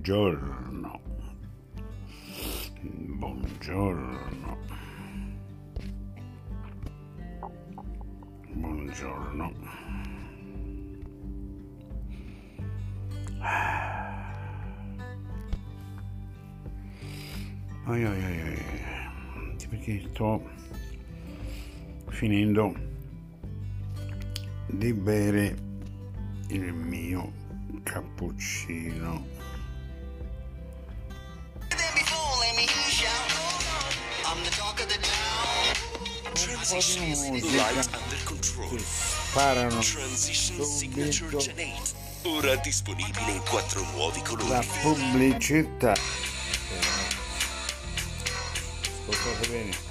Buongiorno. Buongiorno. Buongiorno. Ai ai ai ai. Perché sto finendo di bere il mio cappuccino. Sparano subito Ora disponibile in quattro nuovi colori. la pubblicità. Ascoltate bene.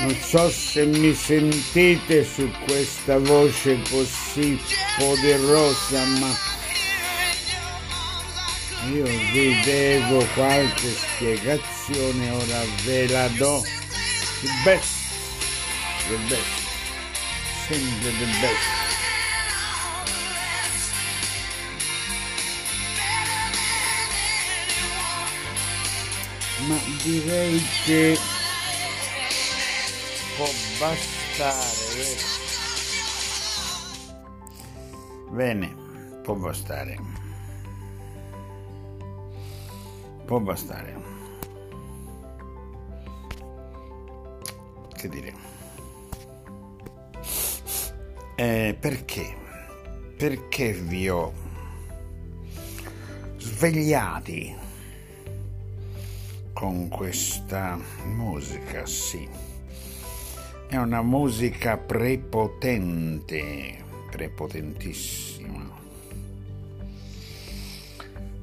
Non so se mi sentite su questa voce così poderosa, ma io vi devo qualche spiegazione, ora ve la do. The best, the best, sempre the best. Ma direi che può bastare. vero? Bene, può bastare. Può bastare. Che dire? Eh, perché? Perché vi ho svegliati con questa musica, sì. È una musica prepotente, prepotentissima.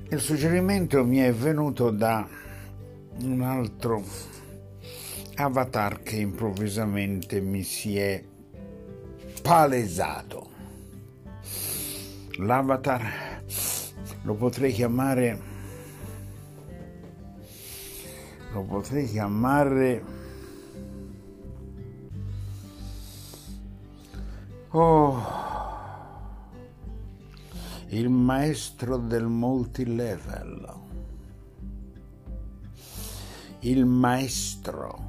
Il suggerimento mi è venuto da un altro avatar che improvvisamente mi si è palesato. L'avatar lo potrei chiamare lo potrei chiamare oh. Il maestro del multilevel. Il maestro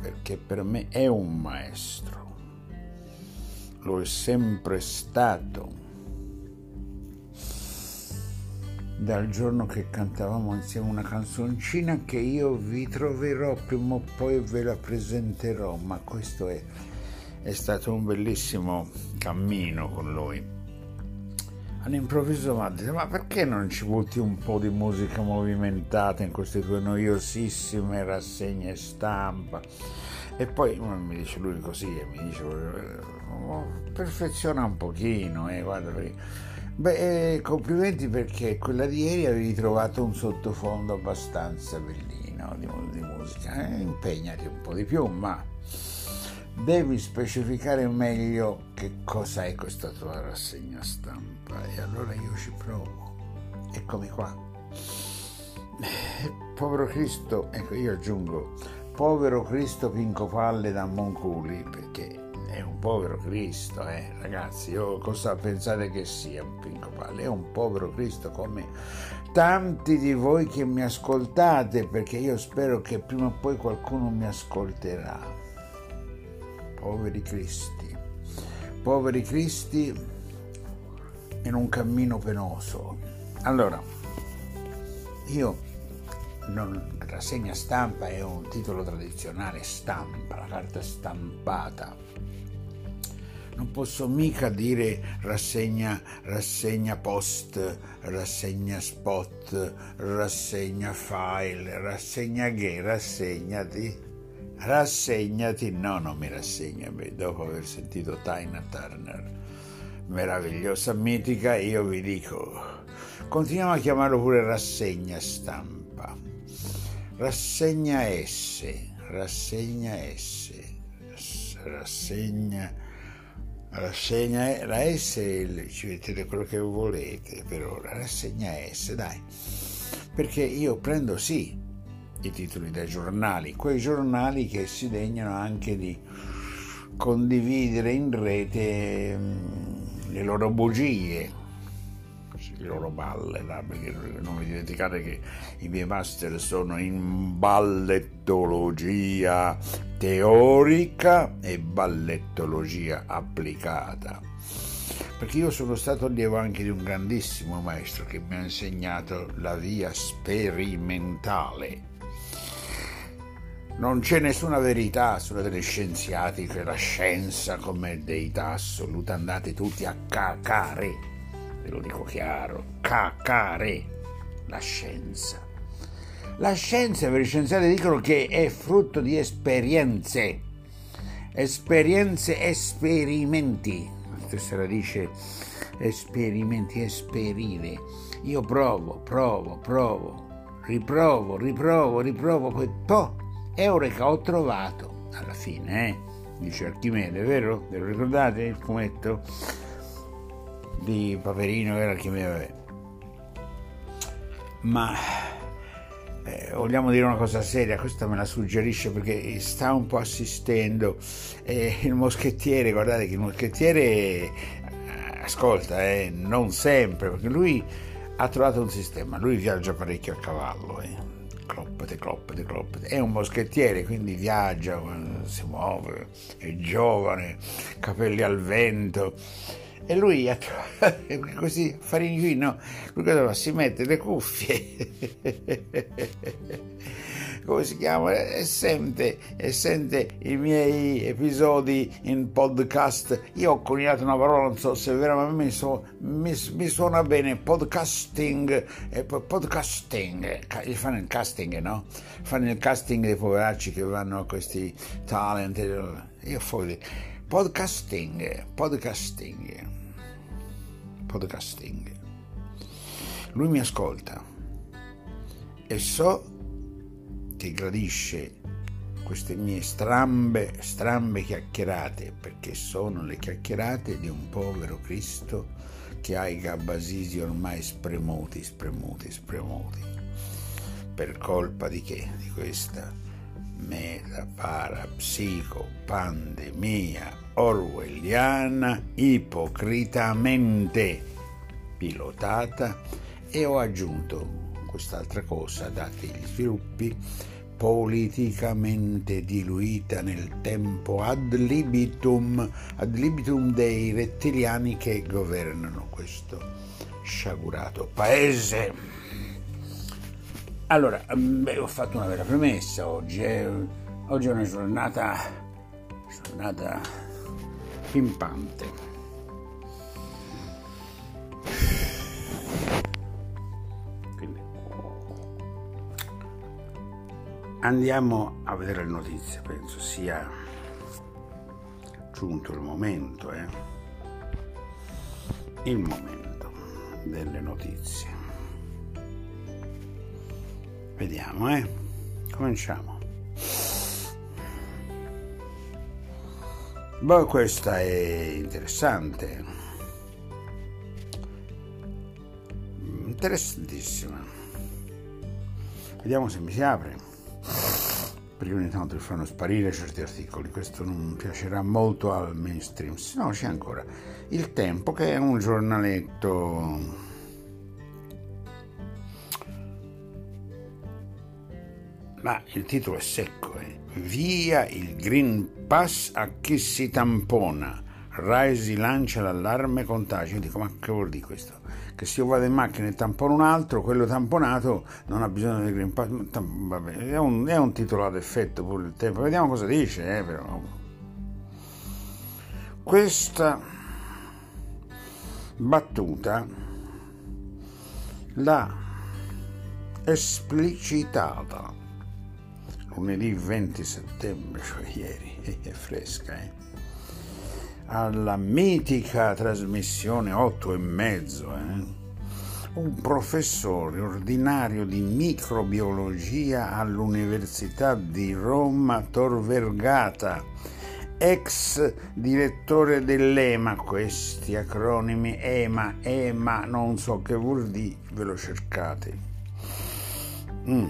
perché per me è un maestro. Lo è sempre stato. Dal giorno che cantavamo insieme una canzoncina che io vi troverò prima o poi ve la presenterò, ma questo è, è stato un bellissimo cammino con lui. All'improvviso mi ha detto, ma perché non ci butti un po' di musica movimentata in queste tue noiosissime rassegne stampa? E poi uno mi dice lui così e mi dice oh, perfeziona un pochino, eh, guarda perché... Beh, eh, complimenti perché quella di ieri avevi trovato un sottofondo abbastanza bellino di, di musica. Eh, impegnati un po' di più, ma devi specificare meglio che cosa è questa tua rassegna stampa. E allora io ci provo. Eccomi qua. Eh, povero Cristo, ecco io aggiungo, povero Cristo Pincopalle da Monculi, perché è un povero Cristo, eh, ragazzi. Io cosa pensate che sia un Pinco Palle? È un povero Cristo come tanti di voi che mi ascoltate, perché io spero che prima o poi qualcuno mi ascolterà. Poveri Cristi, poveri Cristi in un cammino penoso. Allora, io non, rassegna stampa è un titolo tradizionale, stampa, la carta stampata non posso mica dire rassegna, rassegna post, rassegna spot, rassegna file, rassegna che, rassegnati. Rassegnati, no, non mi rassegna, beh, dopo aver sentito Tina Turner, meravigliosa, mitica, io vi dico, continuiamo a chiamarlo pure rassegna stampa, rassegna S, rassegna S, rassegna rassegna la S ci mettete quello che volete per ora rassegna S dai. Perché io prendo sì i titoli dai giornali quei giornali che si degnano anche di condividere in rete mm, le loro bugie le loro balle, là, perché non vi dimenticate che i miei master sono in ballettologia teorica e ballettologia applicata. Perché io sono stato allievo anche di un grandissimo maestro che mi ha insegnato la via sperimentale. Non c'è nessuna verità sulla delle scienziati, la scienza come deità assoluta, andate tutti a cacare ve lo dico chiaro, cacare la scienza. La scienza, per i scienziati dicono che è frutto di esperienze, esperienze, esperimenti. La stessa radice esperimenti, esperire. Io provo, provo, provo, riprovo, riprovo, riprovo, poi po, eureka, ho trovato. Alla fine, eh? dice Archimede, vero? Ve lo ricordate il fumetto? di Paperino era che aveva. Ma eh, vogliamo dire una cosa seria, questa me la suggerisce perché sta un po' assistendo eh, il moschettiere, guardate che il moschettiere eh, ascolta, eh, non sempre, perché lui ha trovato un sistema, lui viaggia parecchio a cavallo, eh. Cloppete, cloppete, cloppete, è un moschettiere, quindi viaggia, si muove, è giovane, capelli al vento. E lui così farini qui no lui si mette le cuffie come si chiama e sente, e sente i miei episodi in podcast io ho coniato una parola non so se è vera ma mi, so, mi, mi suona bene podcasting eh, podcasting fanno il casting no? fanno il casting dei poveracci che vanno a questi talent io fuori podcasting podcasting podcasting. Lui mi ascolta e so che gradisce queste mie strambe, strambe chiacchierate, perché sono le chiacchierate di un povero Cristo che ha i gabbasisi ormai spremuti, spremuti, spremuti. Per colpa di che? Di questa meta parapsico pandemia orwelliana ipocritamente pilotata e ho aggiunto quest'altra cosa, dati gli sviluppi, politicamente diluita nel tempo ad libitum, ad libitum dei rettiliani che governano questo sciagurato paese. Allora, beh, ho fatto una vera premessa oggi. Eh. Oggi è una giornata, giornata pimpante. Andiamo a vedere le notizie, penso sia giunto il momento, eh? Il momento delle notizie. Vediamo, eh? Cominciamo. Boh, questa è interessante. Interessantissima. Vediamo se mi si apre perché ogni tanto li fanno sparire certi articoli, questo non piacerà molto al mainstream, se no c'è ancora Il Tempo che è un giornaletto ma il titolo è secco, eh. Via il Green Pass a chi si tampona. Raisi lancia l'allarme contagio. Io dico, ma che vuol dire questo? Che se io vado in macchina e tampono un altro, quello tamponato non ha bisogno del Green Pass. Vabbè, è un, è un titolo ad effetto pure il tempo. Vediamo cosa dice, eh, però. Questa battuta l'ha esplicitata lunedì 20 settembre, cioè ieri, è fresca, eh? Alla mitica trasmissione 8 e mezzo, eh? un professore ordinario di microbiologia all'Università di Roma Tor Vergata, ex direttore dell'EMA, questi acronimi EMA, EMA, non so che vuol dire, ve lo cercate. Mm.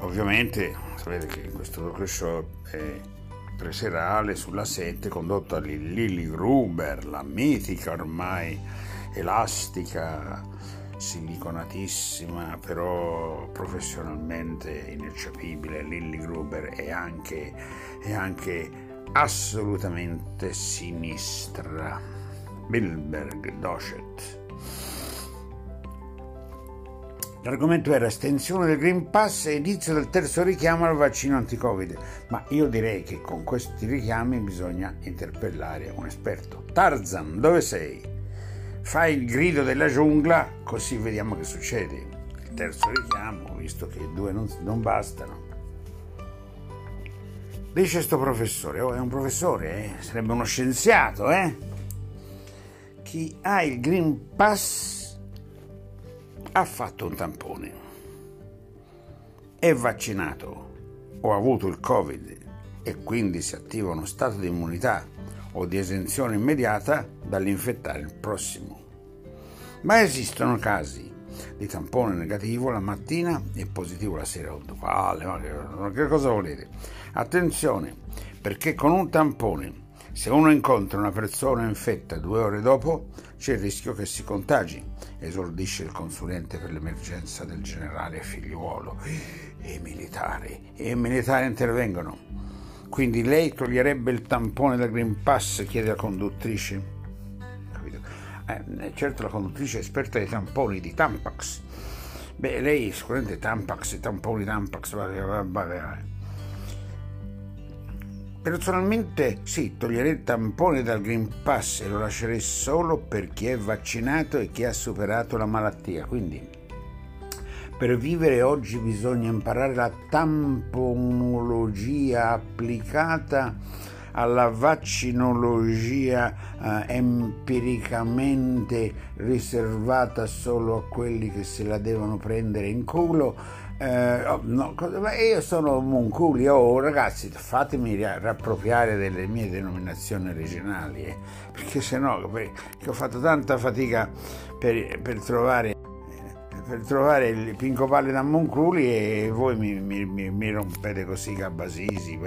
Ovviamente sapete che questo talk show è preserale sulla 7 condotto da Lily Gruber, la mitica ormai elastica, siliconatissima, però professionalmente ineccepibile. Lily Gruber è anche, è anche assolutamente sinistra. Bilberg Docet. L'argomento era estensione del Green Pass e inizio del terzo richiamo al vaccino anti-Covid, ma io direi che con questi richiami bisogna interpellare un esperto. Tarzan, dove sei? Fai il grido della giungla così vediamo che succede. Il terzo richiamo, visto che due non, non bastano. Dice sto professore, oh è un professore, eh? sarebbe uno scienziato, eh? Chi ha il Green Pass ha fatto un tampone, è vaccinato o ha avuto il Covid e quindi si attiva uno stato di immunità o di esenzione immediata dall'infettare il prossimo. Ma esistono casi di tampone negativo la mattina e positivo la sera. Quale? Ma che cosa volete? Attenzione, perché con un tampone, se uno incontra una persona infetta due ore dopo, c'è il rischio che si contagi, esordisce il consulente per l'emergenza del generale figliuolo. E i militari, e i militari intervengono. Quindi lei toglierebbe il tampone del Green Pass, chiede la conduttrice. Capito? Eh, certo la conduttrice è esperta dei tamponi di Tampax. Beh, lei sicuramente Tampax, tamponi Tampax, vabbè, vabbè, vabbè. Personalmente sì, toglierei il tampone dal Green Pass e lo lascerei solo per chi è vaccinato e chi ha superato la malattia. Quindi per vivere oggi bisogna imparare la tamponologia applicata alla vaccinologia eh, empiricamente riservata solo a quelli che se la devono prendere in culo eh, oh, no, io sono Monculi, oh ragazzi fatemi riappropriare delle mie denominazioni regionali, eh, perché se no ho fatto tanta fatica per, per trovare per trovare il Pinco Palle da Monculi e voi mi, mi, mi rompete così Cabasisi.